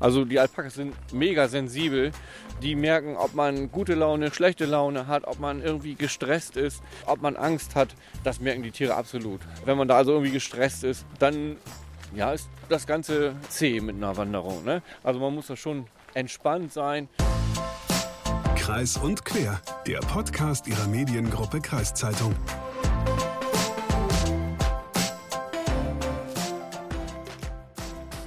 Also die Alpakas sind mega sensibel. Die merken, ob man gute Laune, schlechte Laune hat, ob man irgendwie gestresst ist, ob man Angst hat. Das merken die Tiere absolut. Wenn man da also irgendwie gestresst ist, dann ja, ist das Ganze zäh mit einer Wanderung. Ne? Also man muss da schon entspannt sein. Kreis und quer, der Podcast ihrer Mediengruppe Kreiszeitung.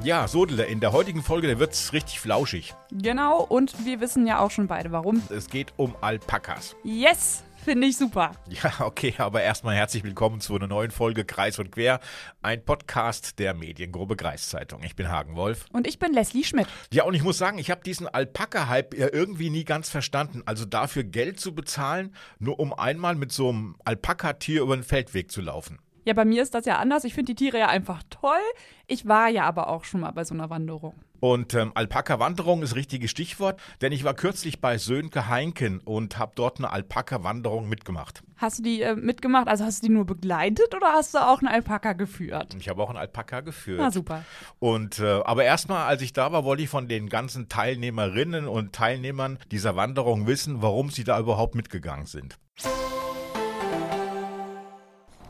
Ja, Sodele, in der heutigen Folge, wird es richtig flauschig. Genau, und wir wissen ja auch schon beide, warum. Es geht um Alpakas. Yes! Finde ich super. Ja, okay, aber erstmal herzlich willkommen zu einer neuen Folge Kreis und Quer, ein Podcast der Mediengruppe Kreiszeitung. Ich bin Hagen Wolf. Und ich bin Leslie Schmidt. Ja, und ich muss sagen, ich habe diesen Alpaka-Hype ja irgendwie nie ganz verstanden. Also dafür Geld zu bezahlen, nur um einmal mit so einem Alpaka-Tier über den Feldweg zu laufen. Ja, bei mir ist das ja anders. Ich finde die Tiere ja einfach toll. Ich war ja aber auch schon mal bei so einer Wanderung. Und ähm, Alpaka-Wanderung ist richtiges Stichwort, denn ich war kürzlich bei Sönke Heinken und habe dort eine Alpaka-Wanderung mitgemacht. Hast du die äh, mitgemacht? Also hast du die nur begleitet oder hast du auch einen Alpaka geführt? Ich habe auch einen Alpaka geführt. Ah, super. Und äh, aber erstmal, als ich da war, wollte ich von den ganzen Teilnehmerinnen und Teilnehmern dieser Wanderung wissen, warum sie da überhaupt mitgegangen sind.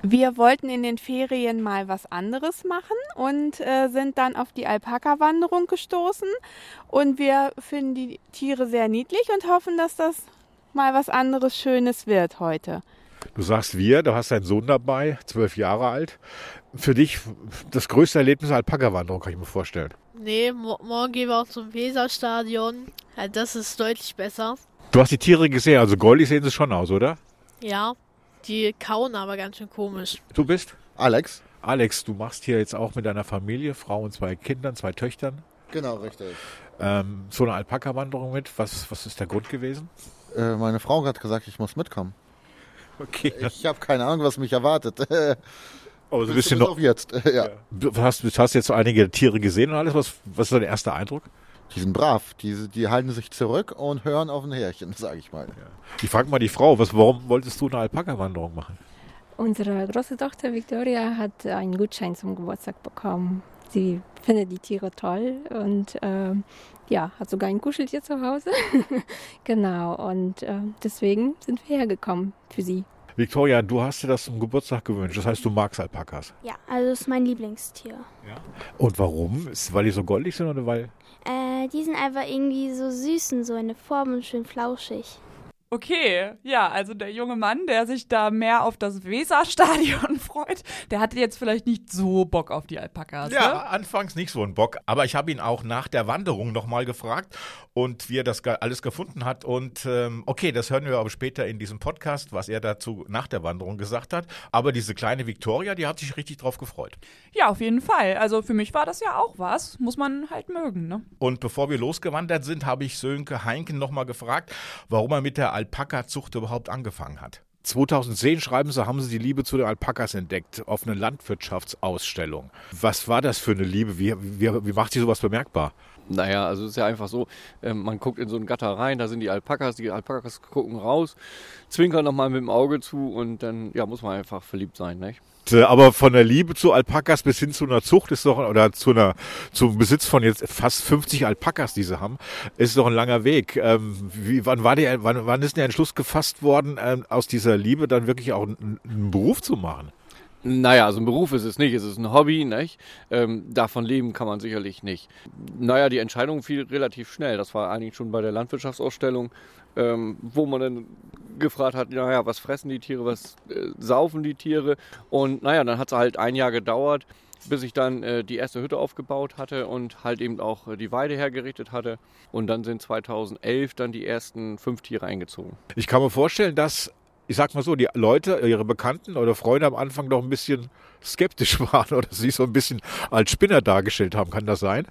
Wir wollten in den Ferien mal was anderes machen und äh, sind dann auf die Alpaka-Wanderung gestoßen. Und wir finden die Tiere sehr niedlich und hoffen, dass das mal was anderes Schönes wird heute. Du sagst wir, du hast deinen Sohn dabei, zwölf Jahre alt. Für dich das größte Erlebnis Alpaka-Wanderung, kann ich mir vorstellen. Nee, mo morgen gehen wir auch zum Weserstadion. Ja, das ist deutlich besser. Du hast die Tiere gesehen, also goldig sehen sie schon aus, oder? Ja. Die kauen aber ganz schön komisch. Du bist? Alex. Alex, du machst hier jetzt auch mit deiner Familie, Frau und zwei Kindern, zwei Töchtern. Genau, richtig. Ähm, so eine Alpaka-Wanderung mit. Was, was ist der Grund gewesen? Äh, meine Frau hat gesagt, ich muss mitkommen. Okay. Ich habe keine Ahnung, was mich erwartet. Aber so ein bisschen noch. jetzt, ja. ja. Du hast, hast jetzt so einige Tiere gesehen und alles. Was, was ist dein erster Eindruck? Die sind brav, die, die halten sich zurück und hören auf ein Härchen, sage ich mal. Ja. Ich frage mal die Frau, was, warum wolltest du eine Alpaka-Wanderung machen? Unsere große Tochter Victoria hat einen Gutschein zum Geburtstag bekommen. Sie findet die Tiere toll und äh, ja, hat sogar ein Kuscheltier zu Hause. genau, und äh, deswegen sind wir hergekommen für sie. Victoria, du hast dir das zum Geburtstag gewünscht. Das heißt, du magst Alpakas. Ja, also das ist mein Lieblingstier. Ja. Und warum? Ist, weil die so goldig sind oder weil? Äh, die sind einfach irgendwie so süß und so eine Form und schön flauschig. Okay, ja, also der junge Mann, der sich da mehr auf das Weserstadion freut, der hatte jetzt vielleicht nicht so Bock auf die Alpakas. Ja, ne? anfangs nicht so einen Bock, aber ich habe ihn auch nach der Wanderung nochmal gefragt und wie er das alles gefunden hat. Und ähm, okay, das hören wir aber später in diesem Podcast, was er dazu nach der Wanderung gesagt hat. Aber diese kleine Victoria, die hat sich richtig drauf gefreut. Ja, auf jeden Fall. Also für mich war das ja auch was. Muss man halt mögen, ne? Und bevor wir losgewandert sind, habe ich Sönke Heinken nochmal gefragt, warum er mit der Alpaka-Zucht überhaupt angefangen hat. 2010 schreiben sie, haben sie die Liebe zu den Alpakas entdeckt auf einer Landwirtschaftsausstellung. Was war das für eine Liebe? Wie, wie, wie macht sie sowas bemerkbar? Naja, also es ist ja einfach so, äh, man guckt in so ein Gatter rein, da sind die Alpakas, die Alpakas gucken raus, zwinkern nochmal mit dem Auge zu und dann ja, muss man einfach verliebt sein, nicht? Äh, aber von der Liebe zu Alpakas bis hin zu einer Zucht ist doch, oder zu einer, zum Besitz von jetzt fast 50 Alpakas, die sie haben, ist doch ein langer Weg. Ähm, wie, wann war der, wann, wann ist der Entschluss gefasst worden, ähm, aus dieser Liebe dann wirklich auch einen, einen Beruf zu machen? Naja, also ein Beruf ist es nicht, es ist ein Hobby, nicht? Ähm, davon leben kann man sicherlich nicht. Naja, die Entscheidung fiel relativ schnell. Das war eigentlich schon bei der Landwirtschaftsausstellung, ähm, wo man dann gefragt hat, naja, was fressen die Tiere, was äh, saufen die Tiere? Und naja, dann hat es halt ein Jahr gedauert, bis ich dann äh, die erste Hütte aufgebaut hatte und halt eben auch äh, die Weide hergerichtet hatte. Und dann sind 2011 dann die ersten fünf Tiere eingezogen. Ich kann mir vorstellen, dass ich sag mal so, die Leute, ihre Bekannten oder Freunde am Anfang noch ein bisschen skeptisch waren oder sich so ein bisschen als Spinner dargestellt haben. Kann das sein?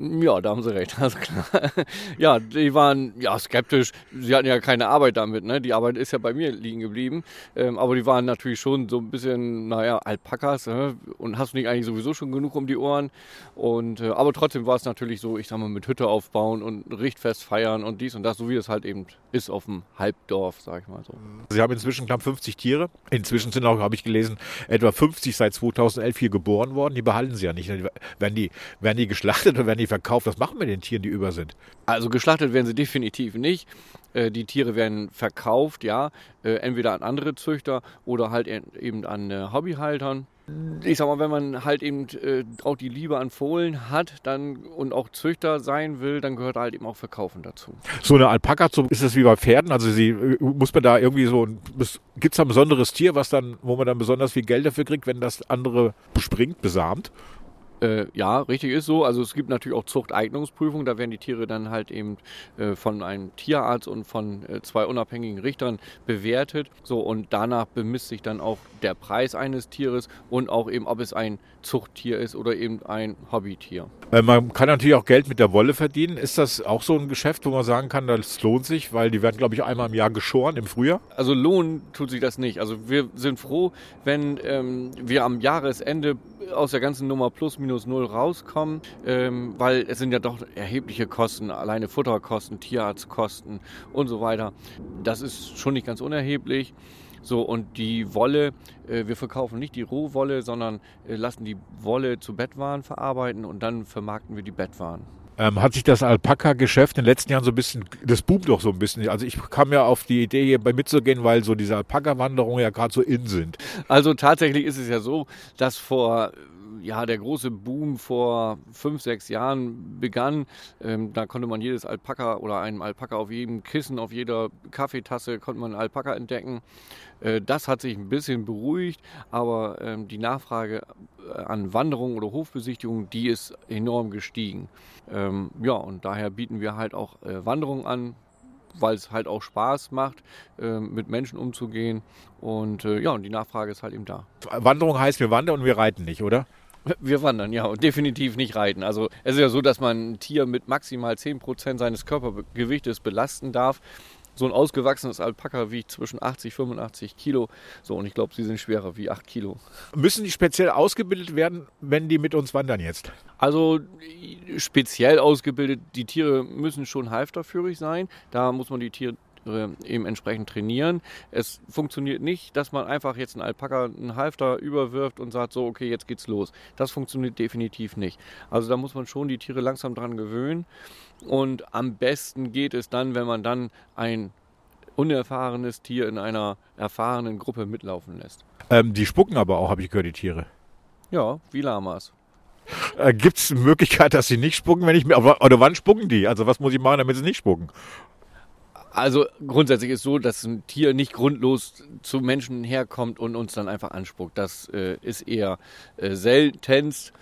Ja, da haben sie recht, also klar. Ja, die waren ja skeptisch. Sie hatten ja keine Arbeit damit, ne? Die Arbeit ist ja bei mir liegen geblieben. Ähm, aber die waren natürlich schon so ein bisschen, naja, Alpakas, ne? Und hast du nicht eigentlich sowieso schon genug um die Ohren? Und äh, aber trotzdem war es natürlich so, ich sag mal, mit Hütte aufbauen und Richtfest feiern und dies und das, so wie es halt eben ist auf dem Halbdorf, sag ich mal so. Sie haben inzwischen knapp 50 Tiere. Inzwischen sind auch, habe ich gelesen, etwa 50 seit 2011 hier geboren worden. Die behalten sie ja nicht. Werden die, werden die geschlachtet oder werden die verkauft. Was machen wir den Tieren, die über sind? Also geschlachtet werden sie definitiv nicht. Äh, die Tiere werden verkauft, ja, äh, entweder an andere Züchter oder halt eben an äh, Hobbyhaltern. Ich sag mal, wenn man halt eben auch die Liebe an Fohlen hat dann, und auch Züchter sein will, dann gehört halt eben auch Verkaufen dazu. So eine Alpaka, ist das wie bei Pferden? Also sie, muss man da irgendwie so, gibt es da ein besonderes Tier, was dann, wo man dann besonders viel Geld dafür kriegt, wenn das andere bespringt, besamt? Äh, ja, richtig ist so. Also es gibt natürlich auch Zuchteignungsprüfungen. Da werden die Tiere dann halt eben äh, von einem Tierarzt und von äh, zwei unabhängigen Richtern bewertet. So und danach bemisst sich dann auch der Preis eines Tieres und auch eben, ob es ein Zuchttier ist oder eben ein Hobbytier. Äh, man kann natürlich auch Geld mit der Wolle verdienen. Ist das auch so ein Geschäft, wo man sagen kann, das lohnt sich, weil die werden, glaube ich, einmal im Jahr geschoren im Frühjahr? Also lohnen tut sich das nicht. Also wir sind froh, wenn ähm, wir am Jahresende aus der ganzen Nummer plus minus null rauskommen, ähm, weil es sind ja doch erhebliche Kosten, alleine Futterkosten, Tierarztkosten und so weiter. Das ist schon nicht ganz unerheblich. So, und die Wolle, äh, wir verkaufen nicht die Rohwolle, sondern äh, lassen die Wolle zu Bettwaren verarbeiten und dann vermarkten wir die Bettwaren. Ähm, hat sich das Alpaka-Geschäft in den letzten Jahren so ein bisschen, das boomt doch so ein bisschen. Also ich kam ja auf die Idee, hier bei mitzugehen, weil so diese Alpaka-Wanderungen ja gerade so in sind. Also tatsächlich ist es ja so, dass vor ja, der große Boom vor fünf, sechs Jahren begann. Ähm, da konnte man jedes Alpaka oder einen Alpaka auf jedem Kissen, auf jeder Kaffeetasse konnte man einen Alpaka entdecken. Äh, das hat sich ein bisschen beruhigt, aber ähm, die Nachfrage äh, an Wanderungen oder Hofbesichtigungen, die ist enorm gestiegen. Ähm, ja, und daher bieten wir halt auch äh, Wanderungen an, weil es halt auch Spaß macht, äh, mit Menschen umzugehen. Und äh, ja, und die Nachfrage ist halt eben da. Wanderung heißt, wir wandern und wir reiten nicht, oder? Wir wandern, ja, und definitiv nicht reiten. Also es ist ja so, dass man ein Tier mit maximal 10% seines Körpergewichtes belasten darf. So ein ausgewachsenes Alpaka wiegt zwischen 80 und 85 Kilo. So, und ich glaube, sie sind schwerer wie 8 Kilo. Müssen die speziell ausgebildet werden, wenn die mit uns wandern jetzt? Also speziell ausgebildet, die Tiere müssen schon halfterführig sein. Da muss man die Tiere eben entsprechend trainieren. Es funktioniert nicht, dass man einfach jetzt einen Alpaka einen Halfter überwirft und sagt so, okay, jetzt geht's los. Das funktioniert definitiv nicht. Also da muss man schon die Tiere langsam dran gewöhnen. Und am besten geht es dann, wenn man dann ein unerfahrenes Tier in einer erfahrenen Gruppe mitlaufen lässt. Ähm, die spucken aber auch, habe ich gehört, die Tiere. Ja, wie Lamas. Äh, Gibt es eine Möglichkeit, dass sie nicht spucken, wenn ich mir. Oder wann spucken die? Also was muss ich machen, damit sie nicht spucken? Also grundsätzlich ist so, dass ein Tier nicht grundlos zu Menschen herkommt und uns dann einfach anspuckt. Das äh, ist eher äh, seltenst.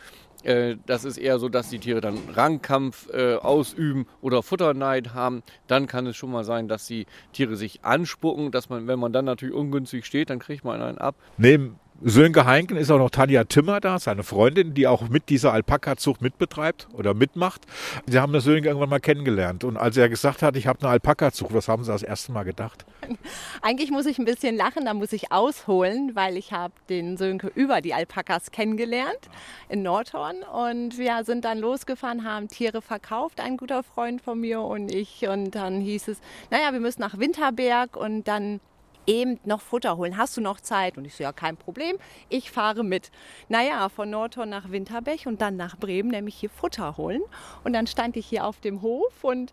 Äh, das ist eher so, dass die Tiere dann Rangkampf äh, ausüben oder Futterneid haben. Dann kann es schon mal sein, dass die Tiere sich anspucken, dass man, wenn man dann natürlich ungünstig steht, dann kriegt man einen ab. Neben Sönke Heinken ist auch noch Tanja Timmer da, seine Freundin, die auch mit dieser Alpaka-Zucht mitbetreibt oder mitmacht. Sie haben das Sönke irgendwann mal kennengelernt. Und als er gesagt hat, ich habe eine Alpaka-Zucht, was haben Sie das erste Mal gedacht? Eigentlich muss ich ein bisschen lachen, da muss ich ausholen, weil ich habe den Sönke über die Alpakas kennengelernt in Nordhorn. Und wir sind dann losgefahren, haben Tiere verkauft, ein guter Freund von mir und ich. Und dann hieß es, naja, wir müssen nach Winterberg und dann eben noch Futter holen. Hast du noch Zeit? Und ich so, ja, kein Problem. Ich fahre mit. Naja, von Nordhorn nach Winterbech und dann nach Bremen, nämlich hier Futter holen. Und dann stand ich hier auf dem Hof und,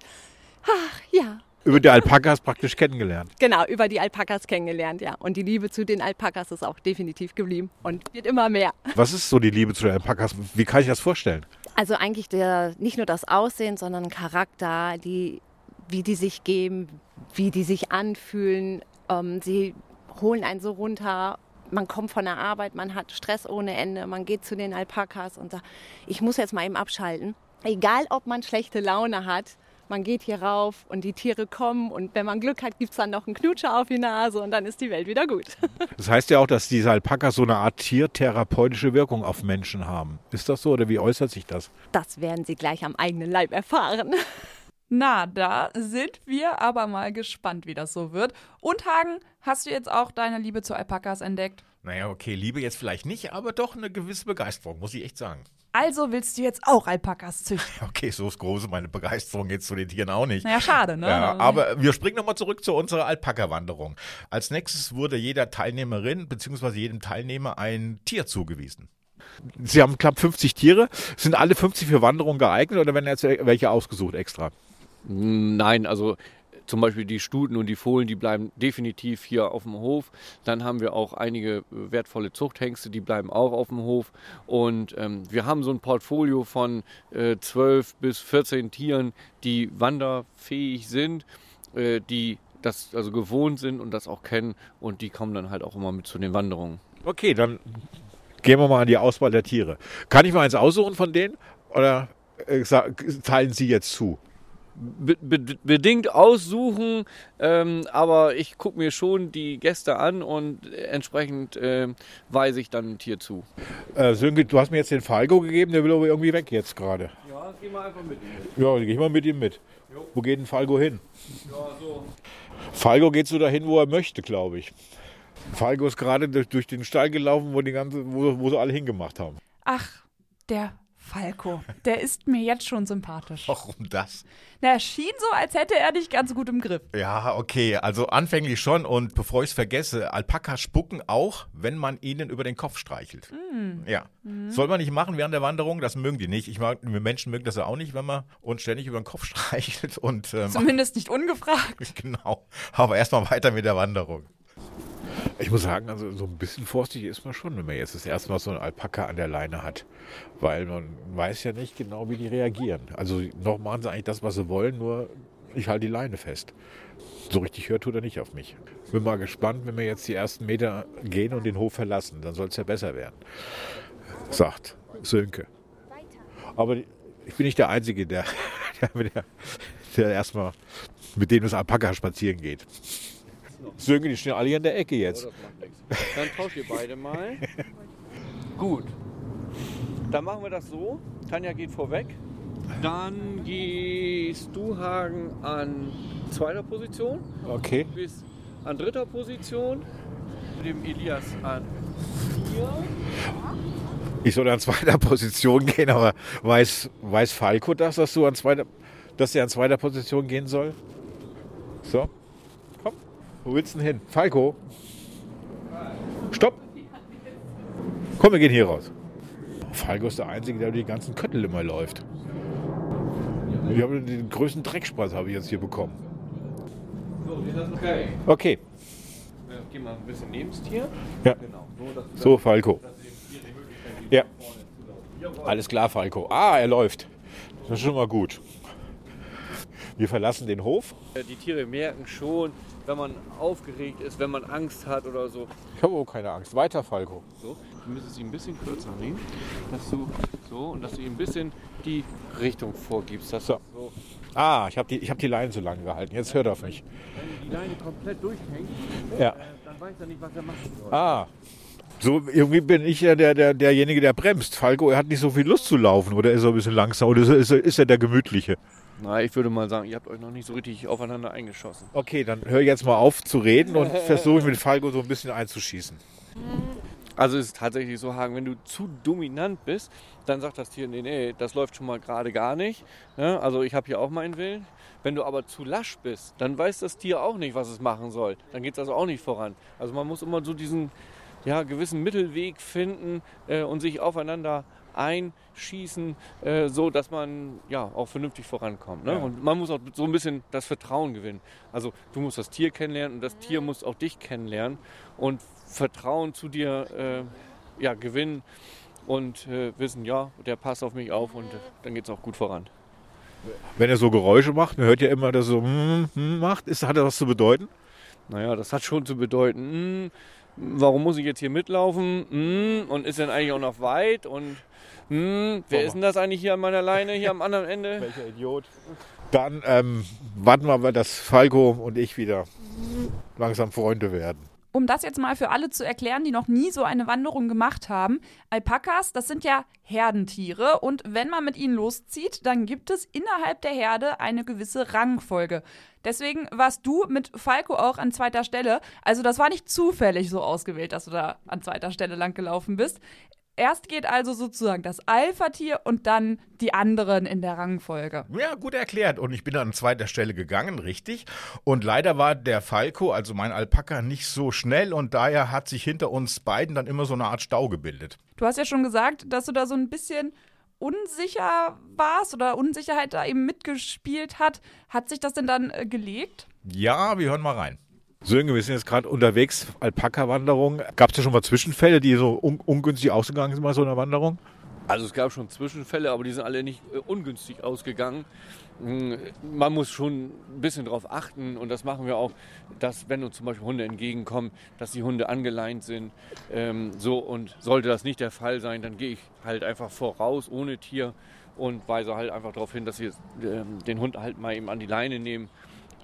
ach, ja. Über die Alpakas praktisch kennengelernt. Genau, über die Alpakas kennengelernt, ja. Und die Liebe zu den Alpakas ist auch definitiv geblieben und wird immer mehr. Was ist so die Liebe zu den Alpakas? Wie kann ich das vorstellen? Also eigentlich der, nicht nur das Aussehen, sondern Charakter, die, wie die sich geben, wie die sich anfühlen, ähm, sie holen einen so runter. Man kommt von der Arbeit, man hat Stress ohne Ende, man geht zu den Alpakas und sagt, ich muss jetzt mal eben abschalten. Egal, ob man schlechte Laune hat, man geht hier rauf und die Tiere kommen und wenn man Glück hat, gibt es dann noch einen Knutscher auf die Nase und dann ist die Welt wieder gut. Das heißt ja auch, dass diese Alpakas so eine Art tiertherapeutische Wirkung auf Menschen haben. Ist das so oder wie äußert sich das? Das werden Sie gleich am eigenen Leib erfahren. Na, da sind wir aber mal gespannt, wie das so wird. Und Hagen, hast du jetzt auch deine Liebe zu Alpakas entdeckt? Naja, okay, Liebe jetzt vielleicht nicht, aber doch eine gewisse Begeisterung, muss ich echt sagen. Also willst du jetzt auch Alpakas züchten? Okay, so ist große meine Begeisterung jetzt zu den Tieren auch nicht. Naja, schade, ne? Ja, aber wir springen nochmal zurück zu unserer Alpaka-Wanderung. Als nächstes wurde jeder Teilnehmerin bzw. jedem Teilnehmer ein Tier zugewiesen. Sie haben knapp 50 Tiere. Sind alle 50 für Wanderungen geeignet oder werden jetzt welche ausgesucht extra? Nein, also zum Beispiel die Stuten und die Fohlen, die bleiben definitiv hier auf dem Hof. Dann haben wir auch einige wertvolle Zuchthengste, die bleiben auch auf dem Hof. Und ähm, wir haben so ein Portfolio von äh, 12 bis 14 Tieren, die wanderfähig sind, äh, die das also gewohnt sind und das auch kennen und die kommen dann halt auch immer mit zu den Wanderungen. Okay, dann gehen wir mal an die Auswahl der Tiere. Kann ich mal eins aussuchen von denen oder äh, teilen Sie jetzt zu? Be be bedingt aussuchen, ähm, aber ich gucke mir schon die Gäste an und entsprechend äh, weise ich dann ein Tier zu. Äh, Sönke, du hast mir jetzt den Falco gegeben, der will aber irgendwie weg jetzt gerade. Ja, geh mal einfach mit ihm mit. Ja, geh mal mit ihm mit. Jo. Wo geht ein Falco hin? Ja, so. Falco geht so dahin, wo er möchte, glaube ich. Falco ist gerade durch, durch, den Stall gelaufen, wo, die ganze, wo, wo sie alle hingemacht haben. Ach, der Falco, der ist mir jetzt schon sympathisch. Warum das? Na, er schien so, als hätte er dich ganz gut im Griff. Ja, okay, also anfänglich schon. Und bevor ich es vergesse, Alpakas spucken auch, wenn man ihnen über den Kopf streichelt. Mm. Ja. Mm. Soll man nicht machen während der Wanderung, das mögen die nicht. Ich mag, wir Menschen mögen das ja auch nicht, wenn man uns ständig über den Kopf streichelt. Und, ähm, Zumindest nicht ungefragt. Genau. Aber erstmal weiter mit der Wanderung. Ich muss sagen, also so ein bisschen vorsichtig ist man schon, wenn man jetzt das erste Mal so einen Alpaka an der Leine hat. Weil man weiß ja nicht genau, wie die reagieren. Also noch machen sie eigentlich das, was sie wollen, nur ich halte die Leine fest. So richtig hört tut er nicht auf mich. Bin mal gespannt, wenn wir jetzt die ersten Meter gehen und den Hof verlassen, dann soll es ja besser werden. Sagt Sönke. Aber ich bin nicht der Einzige, der, der, der erstmal mit dem das Alpaka spazieren geht. Sönke, die stehen alle hier in der Ecke jetzt. Oh, Dann tauscht ihr beide mal. Gut. Dann machen wir das so. Tanja geht vorweg. Dann gehst du, Hagen, an zweiter Position. Okay. Du bist an dritter Position. Dem Elias an vier. Ich soll an zweiter Position gehen, aber weiß, weiß Falco das, dass du an zweiter, dass er an zweiter Position gehen soll? So. Wo willst du denn hin? Falco. Stopp. Komm, wir gehen hier raus. Falco ist der Einzige, der die ganzen Köttel immer läuft. Ich habe den größten Dreckspaß habe ich jetzt hier bekommen. So, ist das okay? Okay. Wir gehen mal ein bisschen neben das Tier. Ja. Genau. So, Falco. Ja. Alles klar, Falco. Ah, er läuft. Das ist schon mal gut. Wir verlassen den Hof. Äh, Die Tiere merken schon, wenn man aufgeregt ist, wenn man Angst hat oder so. Ich habe auch keine Angst. Weiter, Falco. So, du müsstest ihn ein bisschen kürzer nehmen, dass du so und dass du ihm ein bisschen die Richtung vorgibst. Dass So. du so Ah, ich habe die, ich hab die Leine so lange gehalten. Jetzt hört er auf mich. wenn die Leine komplett durchhängt, Ja. äh, dann weiß er nicht, was er machen soll. Ah. So, irgendwie bin ich ja der, der, derjenige, der bremst. Falco, er hat nicht so viel Lust zu laufen oder ist er ein bisschen langsam oder ist er, ist er, er der Gemütliche? Na, ich würde mal sagen, ihr habt euch noch nicht so richtig aufeinander eingeschossen. Okay, dann hör jetzt mal auf zu reden und versuche mit Falco so ein bisschen einzuschießen. Also es ist tatsächlich so, Hagen, wenn du zu dominant bist, dann sagt das Tier, nee, nee, das läuft schon mal gerade gar nicht. Ne? Also ich habe hier auch meinen Willen. Wenn du aber zu lasch bist, dann weiß das Tier auch nicht, was es machen soll. Dann geht es also auch nicht voran. Also man muss immer so diesen ja, gewissen Mittelweg finden äh, und sich aufeinander einschießen, äh, so dass man ja auch vernünftig vorankommt. Ne? Ja. Und man muss auch so ein bisschen das Vertrauen gewinnen. Also du musst das Tier kennenlernen und das Tier muss auch dich kennenlernen und Vertrauen zu dir äh, ja, gewinnen und äh, wissen, ja, der passt auf mich auf und äh, dann geht es auch gut voran. Wenn er so Geräusche macht, man hört ja immer, dass er so hm, hm, macht, ist, hat er was zu bedeuten? Naja, das hat schon zu bedeuten, hm, warum muss ich jetzt hier mitlaufen? Hm, und ist denn eigentlich auch noch weit? Und hm, wer ist denn das eigentlich hier an meiner Leine, hier am anderen Ende? Welcher Idiot. Dann ähm, warten wir mal, dass Falco und ich wieder langsam Freunde werden. Um das jetzt mal für alle zu erklären, die noch nie so eine Wanderung gemacht haben. Alpakas, das sind ja Herdentiere und wenn man mit ihnen loszieht, dann gibt es innerhalb der Herde eine gewisse Rangfolge. Deswegen warst du mit Falco auch an zweiter Stelle. Also das war nicht zufällig so ausgewählt, dass du da an zweiter Stelle lang gelaufen bist. Erst geht also sozusagen das Alpha-Tier und dann die anderen in der Rangfolge. Ja, gut erklärt. Und ich bin an zweiter Stelle gegangen, richtig. Und leider war der Falco, also mein Alpaka, nicht so schnell und daher hat sich hinter uns beiden dann immer so eine Art Stau gebildet. Du hast ja schon gesagt, dass du da so ein bisschen unsicher warst oder Unsicherheit da eben mitgespielt hat. Hat sich das denn dann äh, gelegt? Ja, wir hören mal rein. Sönke, wir sind jetzt gerade unterwegs, Alpaka-Wanderung. Gab es da schon mal Zwischenfälle, die so un ungünstig ausgegangen sind bei so einer Wanderung? Also es gab schon Zwischenfälle, aber die sind alle nicht äh, ungünstig ausgegangen. Mm, Man muss schon ein bisschen darauf achten und das machen wir auch, dass wenn uns zum Beispiel Hunde entgegenkommen, dass die Hunde angeleint sind. Ähm, so und sollte das nicht der Fall sein, dann gehe ich halt einfach voraus ohne Tier und weise halt einfach darauf hin, dass wir ähm, den Hund halt mal eben an die Leine nehmen.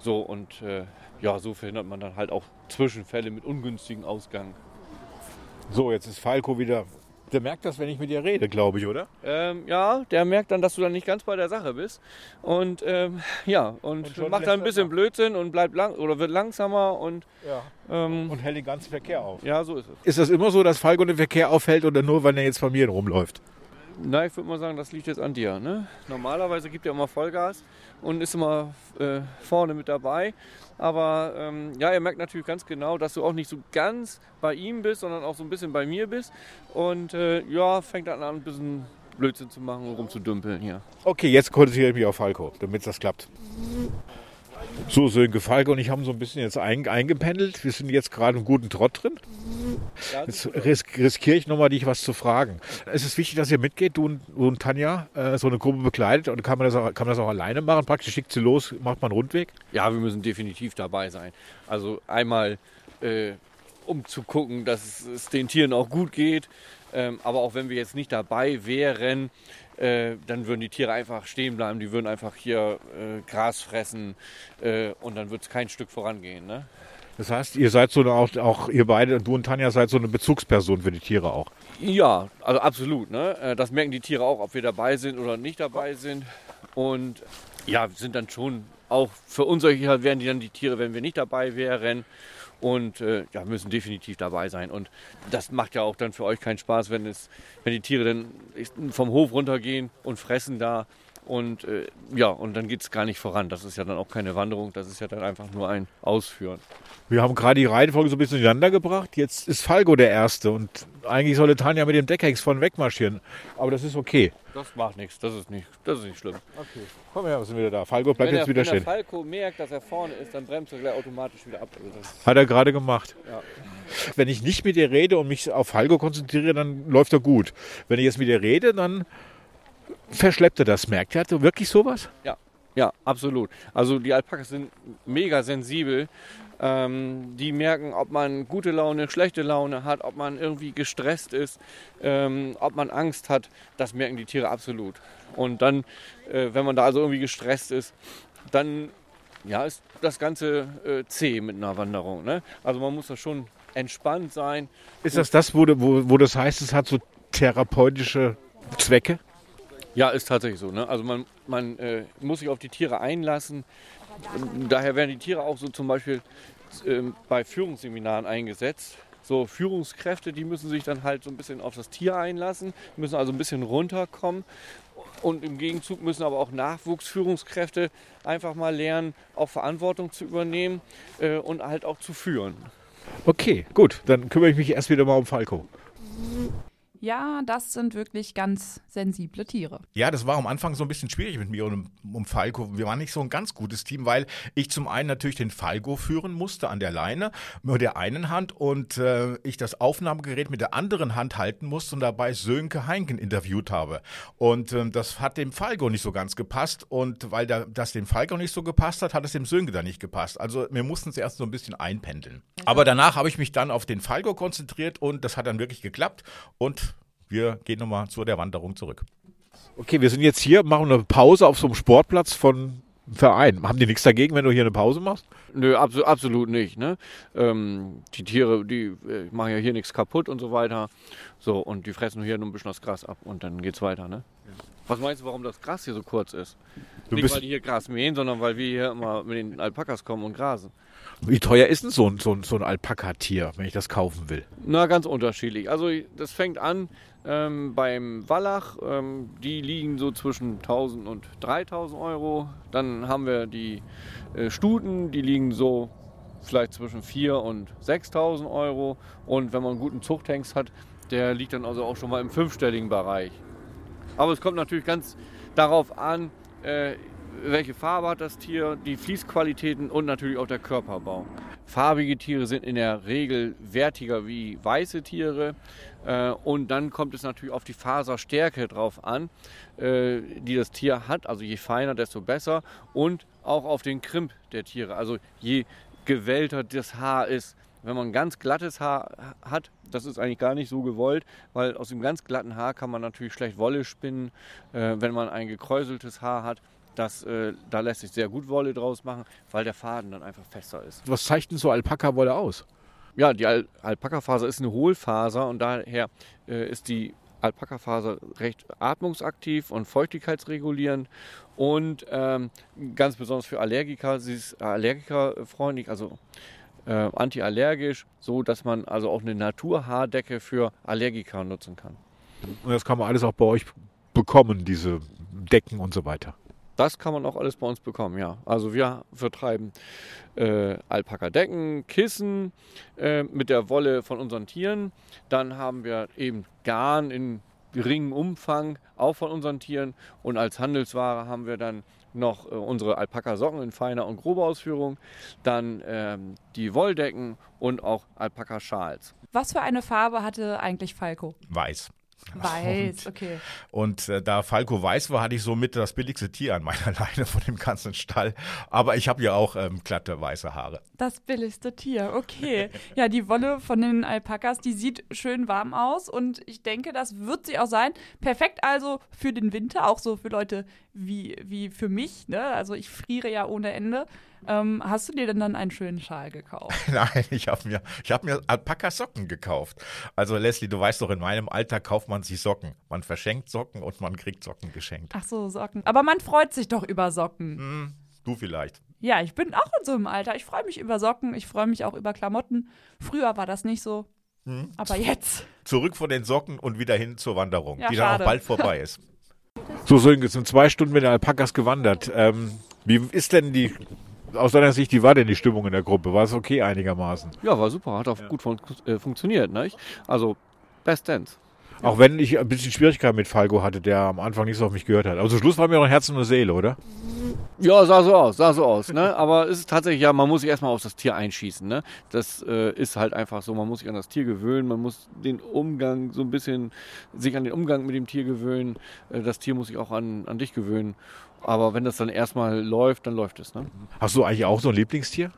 So und äh, ja, so verhindert man dann halt auch Zwischenfälle mit ungünstigen Ausgang. So, jetzt ist Falco wieder. Der merkt das, wenn ich mit dir rede, glaube ich, oder? Ähm, ja, der merkt dann, dass du dann nicht ganz bei der Sache bist. Und ähm, ja, und, Und macht dann ein bisschen. Blödsinn und bleibt lang oder wird langsamer und Ja. ähm, Und hält den ganzen Verkehr auf. ja, so ist es. Ist das immer so, dass Falco den Verkehr aufhält oder nur, wenn er jetzt bei mir rumläuft? Na, ich würde mal sagen, das liegt jetzt an dir. Ne? Normalerweise gibt er immer Vollgas und ist immer äh, vorne mit dabei. Aber ähm, ja, er merkt natürlich ganz genau, dass du auch nicht so ganz bei ihm bist, sondern auch so ein bisschen bei mir bist. Und äh, ja, fängt dann an, ein bisschen Blödsinn zu machen und rumzudümpeln hier. Okay, jetzt konzentriere ich mich auf Falco, damit das klappt. So, Sönke, Falco und ich haben so ein bisschen jetzt ein, eingependelt. Wir sind jetzt gerade im guten Trott drin. Jetzt ris riskiere ich nochmal, dich was zu fragen. Es ist wichtig, dass ihr mitgeht, du und, du und Tanja, äh, so eine Gruppe begleitet. Und kann man, das auch, kann man das auch alleine machen? Praktisch schickt sie los, macht man einen Rundweg? Ja, wir müssen definitiv dabei sein. Also einmal, äh, um zu gucken, dass es den Tieren auch gut geht. Ähm, aber auch wenn wir jetzt nicht dabei wären, äh, dann würden die Tiere einfach stehen bleiben. Die würden einfach hier äh, Gras fressen äh, und dann wird es kein Stück vorangehen. Ne? Das heißt, ihr seid so eine, auch, auch ihr beide, du und Tanja, seid so eine Bezugsperson für die Tiere auch. Ja, also absolut. Ne? Äh, Das merken die Tiere auch, ob wir dabei sind oder nicht dabei sind. Und ja, sind dann schon auch verunsichert werden die dann die Tiere, wenn wir nicht dabei wären. Und äh, ja, müssen definitiv dabei sein. Und das macht ja auch dann für euch keinen Spaß, wenn, es, wenn die Tiere dann vom Hof runtergehen und fressen da. Und äh, ja, und dann geht es gar nicht voran. Das ist ja dann auch keine Wanderung, das ist ja dann einfach nur ein Ausführen. Wir haben gerade die Reihenfolge so ein bisschen durcheinander gebracht. Jetzt ist Falco der Erste und eigentlich sollte Tanja mit dem Deckhex von wegmarschieren. Aber das ist okay. Das macht nichts, das ist nicht, das ist nicht schlimm. Okay, komm her, wir sind wieder da. Falco bleibt wenn jetzt der, wieder wenn der stehen. Falco merkt, dass er vorne ist, dann bremst er gleich automatisch wieder ab. Also Hat er gerade gemacht. ja. Wenn ich nicht mit dir rede und mich auf Falco konzentriere, dann läuft er gut. Wenn ich jetzt mit dir rede, dann verschleppt er das. Merkt er wirklich sowas? Ja, ja, absolut. Also die Alpakas sind mega sensibel. Ähm, die merken, ob man gute Laune, schlechte Laune hat, ob man irgendwie gestresst ist, ähm, ob man Angst hat. Das merken die Tiere absolut. Und dann, äh, wenn man da also irgendwie gestresst ist, dann ja, ist das Ganze äh, zäh mit einer Wanderung. Ne? Also man muss da schon entspannt sein. Ist das das, wo, wo, wo das heißt, es hat so therapeutische Zwecke? Ja, ist tatsächlich so. Ne? Also man, man äh, muss sich auf die Tiere einlassen. Daher werden die Tiere auch so zum Beispiel ähm, bei Führungsseminaren eingesetzt. So Führungskräfte, die müssen sich dann halt so ein bisschen auf das Tier einlassen, müssen also ein bisschen runterkommen. Und im Gegenzug müssen aber auch Nachwuchsführungskräfte einfach mal lernen, auch Verantwortung zu übernehmen äh, und halt auch zu führen. Okay, gut. Dann kümmere ich mich erst wieder mal um Falco. Ja, das sind wirklich ganz sensible Tiere. Ja, das war am Anfang so ein bisschen schwierig mit mir und um, Falco. Wir waren nicht so ein ganz gutes Team, weil ich zum einen natürlich den Falco führen musste an der Leine mit der einen Hand und äh, ich das Aufnahmegerät mit der anderen Hand halten musste und dabei Sönke Heinken interviewt habe. Und ähm, das hat dem Falco nicht so ganz gepasst und weil da, das dem Falco nicht so gepasst hat, hat es dem Sönke dann nicht gepasst. Also wir mussten es erst so ein bisschen einpendeln. Aber danach habe ich mich dann auf den Falco konzentriert und das hat dann wirklich geklappt und wir gehen nochmal zu der Wanderung zurück. Okay, wir sind jetzt hier, machen eine Pause auf so einem Sportplatz von einem Verein. Haben die nichts dagegen, wenn du hier eine Pause machst? Nö, abso absolut nicht. Ne? Ähm, die Tiere, die äh, machen ja hier nichts kaputt und so weiter. So, und die fressen hier nur ein bisschen das Gras ab und dann geht's weiter. Ne? Was meinst du, warum das Gras hier so kurz ist? Du nicht, bist- weil die hier Gras mähen, sondern weil wir hier immer mit den Alpakas kommen und grasen. Wie teuer ist denn so ein, so ein, so ein Alpaka-Tier, wenn ich das kaufen will? Na, ganz unterschiedlich. Also das fängt an Ähm, beim Wallach, ähm, die liegen so zwischen 1000 und 3000 Euro. Dann haben wir die äh, Stuten, die liegen so vielleicht zwischen 4 und 6000 Euro. Und wenn man einen guten Zuchthengst hat, der liegt dann also auch schon mal im fünfstelligen Bereich. Aber es kommt natürlich ganz darauf an, äh, welche Farbe hat das Tier, die Fließqualitäten und natürlich auch der Körperbau. Farbige Tiere sind in der Regel wertiger wie weiße Tiere. Äh, und dann kommt es natürlich auf die Faserstärke drauf an, äh, die das Tier hat. Also je feiner, desto besser. Und auch auf den Krimp der Tiere. Also je gewellter das Haar ist. Wenn man ganz glattes Haar hat, das ist eigentlich gar nicht so gewollt, weil aus dem ganz glatten Haar kann man natürlich schlecht Wolle spinnen. Äh, wenn man ein gekräuseltes Haar hat, das, äh, da lässt sich sehr gut Wolle draus machen, weil der Faden dann einfach fester ist. Was zeichnet so Alpaka-Wolle aus? Ja, die Al Alpaka-Faser ist eine Hohlfaser und daher äh, ist die Alpaka-Faser recht atmungsaktiv und feuchtigkeitsregulierend und ähm, ganz besonders für Allergiker. Sie ist allergikerfreundlich, also äh, antiallergisch, so dass man also auch eine Naturhaardecke für Allergiker nutzen kann. Und das kann man alles auch bei euch bekommen, diese Decken und so weiter. Das kann man auch alles bei uns bekommen, ja. Also wir vertreiben äh, Alpaka-Decken, Kissen äh, mit der Wolle von unseren Tieren. Dann haben wir eben Garn in geringem Umfang, auch von unseren Tieren. Und als Handelsware haben wir dann noch äh, unsere Alpaka-Socken in feiner und grober Ausführung, dann ähm, die Wolldecken und auch Alpaka-Schals. Was für eine Farbe hatte eigentlich Falco? Weiß. Weiß, okay. Und äh, da Falco weiß war, hatte ich somit das billigste Tier an meiner Leine von dem ganzen Stall. Aber ich habe ja auch ähm, glatte weiße Haare. Das billigste Tier, okay. ja, die Wolle von den Alpakas, die sieht schön warm aus und ich denke, das wird sie auch sein. Perfekt also für den Winter, auch so für Leute wie, wie für mich. Ne? Also ich friere ja ohne Ende. Ähm, hast du dir denn dann einen schönen Schal gekauft? Nein, ich habe mir, hab mir Alpaka-Socken gekauft. Also Leslie, du weißt doch, in meinem Alter kauft man sich Socken. Man verschenkt Socken und man kriegt Socken geschenkt. Ach so, Socken. Aber man freut sich doch über Socken. Hm, du vielleicht. Ja, ich bin auch in so einem Alter. Ich freue mich über Socken. Ich freue mich auch über Klamotten. Früher war das nicht so. Hm. Aber jetzt. Zurück von den Socken und wieder hin zur Wanderung, Ja, die schade. dann auch bald vorbei ist. So, Sönke, sind zwei Stunden mit den Alpakas gewandert. Ähm, wie ist denn die, aus deiner Sicht, wie war denn die Stimmung in der Gruppe? War es okay einigermaßen? Ja, war super, hat auch gut fun äh, funktioniert. Nicht? Also bestens. Auch wenn ich ein bisschen Schwierigkeiten mit Falco hatte, der am Anfang nicht so auf mich gehört hat. Aber zum Schluss war mir noch Herz und eine Seele, oder? Ja, sah so aus, sah so aus. Ne? Aber es ist tatsächlich, ja, man muss sich erstmal auf das Tier einschießen. Ne? Das äh, ist halt einfach so, man muss sich an das Tier gewöhnen, man muss den Umgang so ein bisschen, sich an den Umgang mit dem Tier gewöhnen. Äh, das Tier muss sich auch an, an dich gewöhnen. Aber wenn das dann erstmal läuft, dann läuft es. Ne? Hast du eigentlich auch so ein Lieblingstier?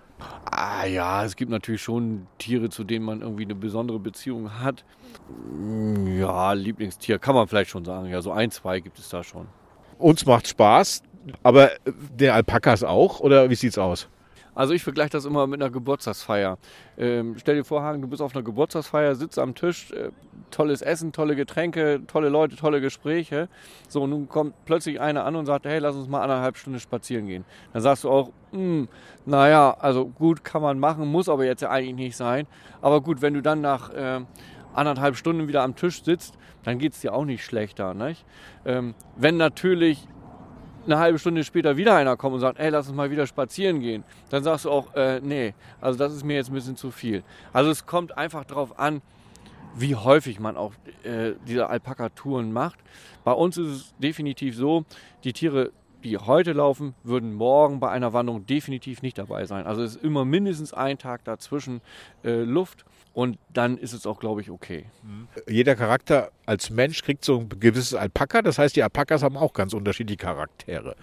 Ah ja, es gibt natürlich schon Tiere, zu denen man irgendwie eine besondere Beziehung hat. Ja, Lieblingstier kann man vielleicht schon sagen. Ja, so ein, zwei gibt es da schon. Uns macht Spaß, aber der Alpakas auch? Oder wie sieht's aus? Also ich vergleiche das immer mit einer Geburtstagsfeier. Ähm, stell dir vor, Hagen, du bist auf einer Geburtstagsfeier, sitzt am Tisch, äh, tolles Essen, tolle Getränke, tolle Leute, tolle Gespräche. So, und nun kommt plötzlich einer an und sagt, hey, lass uns mal anderthalb Stunden spazieren gehen. Dann sagst du auch, "Hm, naja, also gut, kann man machen, muss aber jetzt ja eigentlich nicht sein. Aber gut, wenn du dann nach äh, anderthalb Stunden wieder am Tisch sitzt, dann geht es dir auch nicht schlechter. Nicht? Ähm, wenn natürlich eine halbe Stunde später wieder einer kommt und sagt, ey, lass uns mal wieder spazieren gehen, dann sagst du auch, äh, nee, also das ist mir jetzt ein bisschen zu viel. Also es kommt einfach darauf an, wie häufig man auch äh, diese Alpaka-Touren macht. Bei uns ist es definitiv so, die Tiere, die heute laufen, würden morgen bei einer Wanderung definitiv nicht dabei sein. Also es ist immer mindestens ein Tag dazwischen äh, Luft und dann ist es auch, glaube ich, okay. Jeder Charakter als Mensch kriegt so ein gewisses Alpaka. Das heißt, die Alpakas haben auch ganz unterschiedliche Charaktere.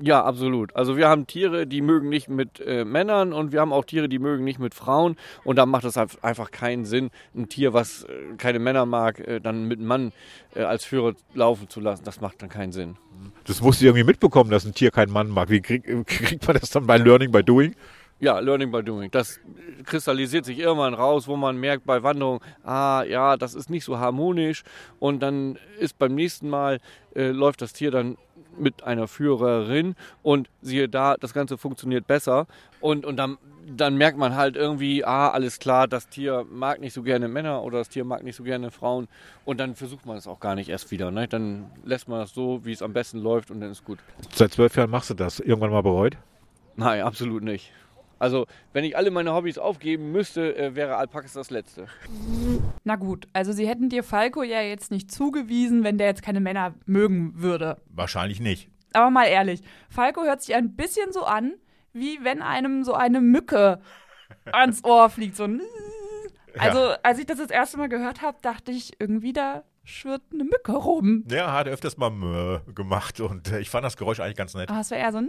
Ja, absolut. Also wir haben Tiere, die mögen nicht mit äh, Männern und wir haben auch Tiere, die mögen nicht mit Frauen. Und da macht es halt einfach keinen Sinn, ein Tier, was äh, keine Männer mag, äh, dann mit einem Mann äh, als Führer laufen zu lassen. Das macht dann keinen Sinn. Das musst du irgendwie mitbekommen, dass ein Tier keinen Mann mag. Wie krieg, kriegt man das dann bei Learning by Doing? Ja, Learning by Doing. Das kristallisiert sich irgendwann raus, wo man merkt bei Wanderung, ah ja, das ist nicht so harmonisch. Und dann ist beim nächsten Mal, äh, läuft das Tier dann mit einer Führerin und siehe da, das Ganze funktioniert besser. Und, und dann, dann merkt man halt irgendwie, ah, alles klar, das Tier mag nicht so gerne Männer oder das Tier mag nicht so gerne Frauen. Und dann versucht man es auch gar nicht erst wieder. Ne? Dann lässt man das so, wie es am besten läuft und dann ist gut. Seit zwölf Jahren machst du das. Irgendwann mal bereut? Nein, absolut nicht. Also, wenn ich alle meine Hobbys aufgeben müsste, äh, wäre Alpakas das letzte. Na gut, also sie hätten dir Falco ja jetzt nicht zugewiesen, wenn der jetzt keine Männer mögen würde. Wahrscheinlich nicht. Aber mal ehrlich, Falco hört sich ein bisschen so an, wie wenn einem so eine Mücke ans Ohr fliegt. So. Also, ja. als ich das das erste Mal gehört habe, dachte ich irgendwie, da schwirrt eine Mücke rum. Ja, hat er öfters mal gemacht und äh, ich fand das Geräusch eigentlich ganz nett. Aber es war eher so.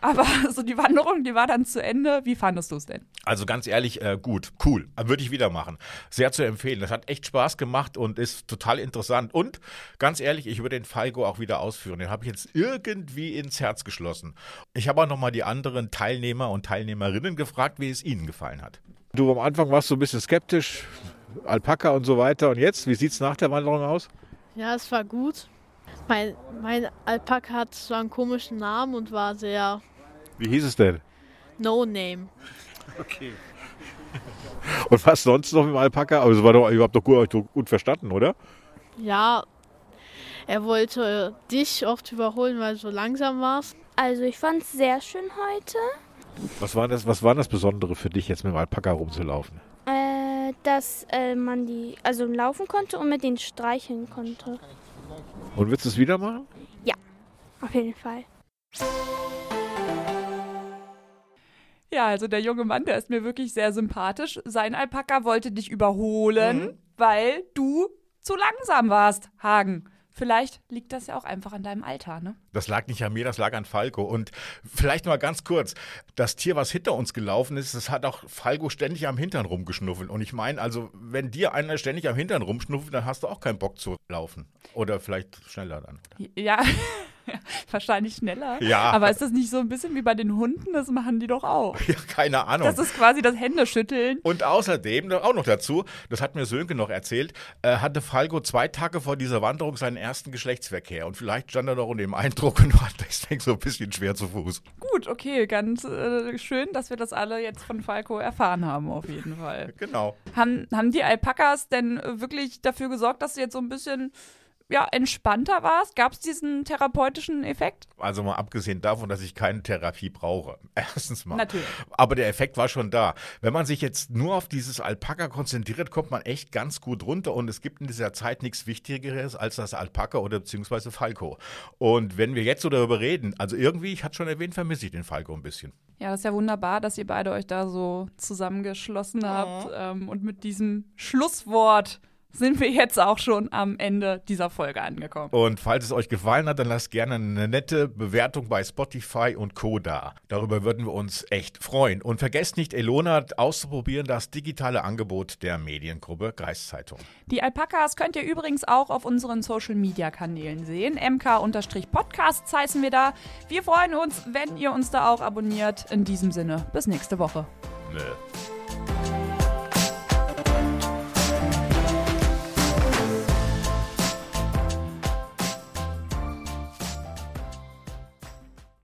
Aber so die Wanderung, die war dann zu Ende. Wie fandest du es denn? Also ganz ehrlich, äh, gut, cool. Würde ich wieder machen. Sehr zu empfehlen. Das hat echt Spaß gemacht und ist total interessant. Und ganz ehrlich, ich würde den Falco auch wieder ausführen. Den habe ich jetzt irgendwie ins Herz geschlossen. Ich habe auch nochmal die anderen Teilnehmer und Teilnehmerinnen gefragt, wie es ihnen gefallen hat. Du am Anfang warst so ein bisschen skeptisch, Alpaka und so weiter. Und jetzt, wie sieht es nach der Wanderung aus? Ja, es war gut. Mein, mein Alpaka hat zwar einen komischen Namen und war sehr. Wie hieß es denn? No Name. Okay. Und was sonst noch mit dem Alpaka? Also war doch, ihr habt doch gut, gut verstanden, oder? Ja, er wollte dich oft überholen, weil du so langsam warst. Also ich fand es sehr schön heute. Was war, das, was war das Besondere für dich, jetzt mit dem Alpaka rumzulaufen? Äh, dass äh, man die also laufen konnte und mit denen streicheln konnte. Und willst du es wieder machen? Ja, auf jeden Fall. Ja, also der junge Mann, der ist mir wirklich sehr sympathisch. Sein Alpaka wollte dich überholen, mhm. weil du zu langsam warst, Hagen. Vielleicht liegt das ja auch einfach an deinem Alter, ne? Das lag nicht an mir, das lag an Falco. Und vielleicht mal ganz kurz: Das Tier, was hinter uns gelaufen ist, das hat auch Falco ständig am Hintern rumgeschnuffelt. Und ich meine, also, wenn dir einer ständig am Hintern rumschnuffelt, dann hast du auch keinen Bock zu laufen. Oder vielleicht schneller dann. Ja, Wahrscheinlich schneller. Ja. Aber ist das nicht so ein bisschen wie bei den Hunden? Das machen die doch auch. Ja, keine Ahnung. Das ist quasi das Händeschütteln. Und außerdem, auch noch dazu, das hat mir Sönke noch erzählt, äh, hatte Falco zwei Tage vor dieser Wanderung seinen ersten Geschlechtsverkehr. Und vielleicht stand er noch unter dem Eindruck und war deswegen so ein bisschen schwer zu Fuß. Gut, okay, ganz äh, schön, dass wir das alle jetzt von Falco erfahren haben, auf jeden Fall. Genau. Haben, haben die Alpakas denn wirklich dafür gesorgt, dass sie jetzt so ein bisschen ja, entspannter warst? Gab es diesen therapeutischen Effekt? Also mal abgesehen davon, dass ich keine Therapie brauche. Erstens mal. Natürlich. Aber der Effekt war schon da. Wenn man sich jetzt nur auf dieses Alpaka konzentriert, kommt man echt ganz gut runter und es gibt in dieser Zeit nichts Wichtigeres als das Alpaka oder beziehungsweise Falco. Und wenn wir jetzt so darüber reden, also irgendwie, ich hatte schon erwähnt, vermisse ich den Falco ein bisschen. Ja, das ist ja wunderbar, dass ihr beide euch da so zusammengeschlossen habt ähm, und mit diesem Schlusswort sind wir jetzt auch schon am Ende dieser Folge angekommen. Und falls es euch gefallen hat, dann lasst gerne eine nette Bewertung bei Spotify und Co. da. Darüber würden wir uns echt freuen. Und vergesst nicht, Elona auszuprobieren, das digitale Angebot der Mediengruppe Kreiszeitung. Die Alpakas könnt ihr übrigens auch auf unseren Social Media Kanälen sehen. MK-Podcasts heißen wir da. Wir freuen uns, wenn ihr uns da auch abonniert. In diesem Sinne, bis nächste Woche. Nö.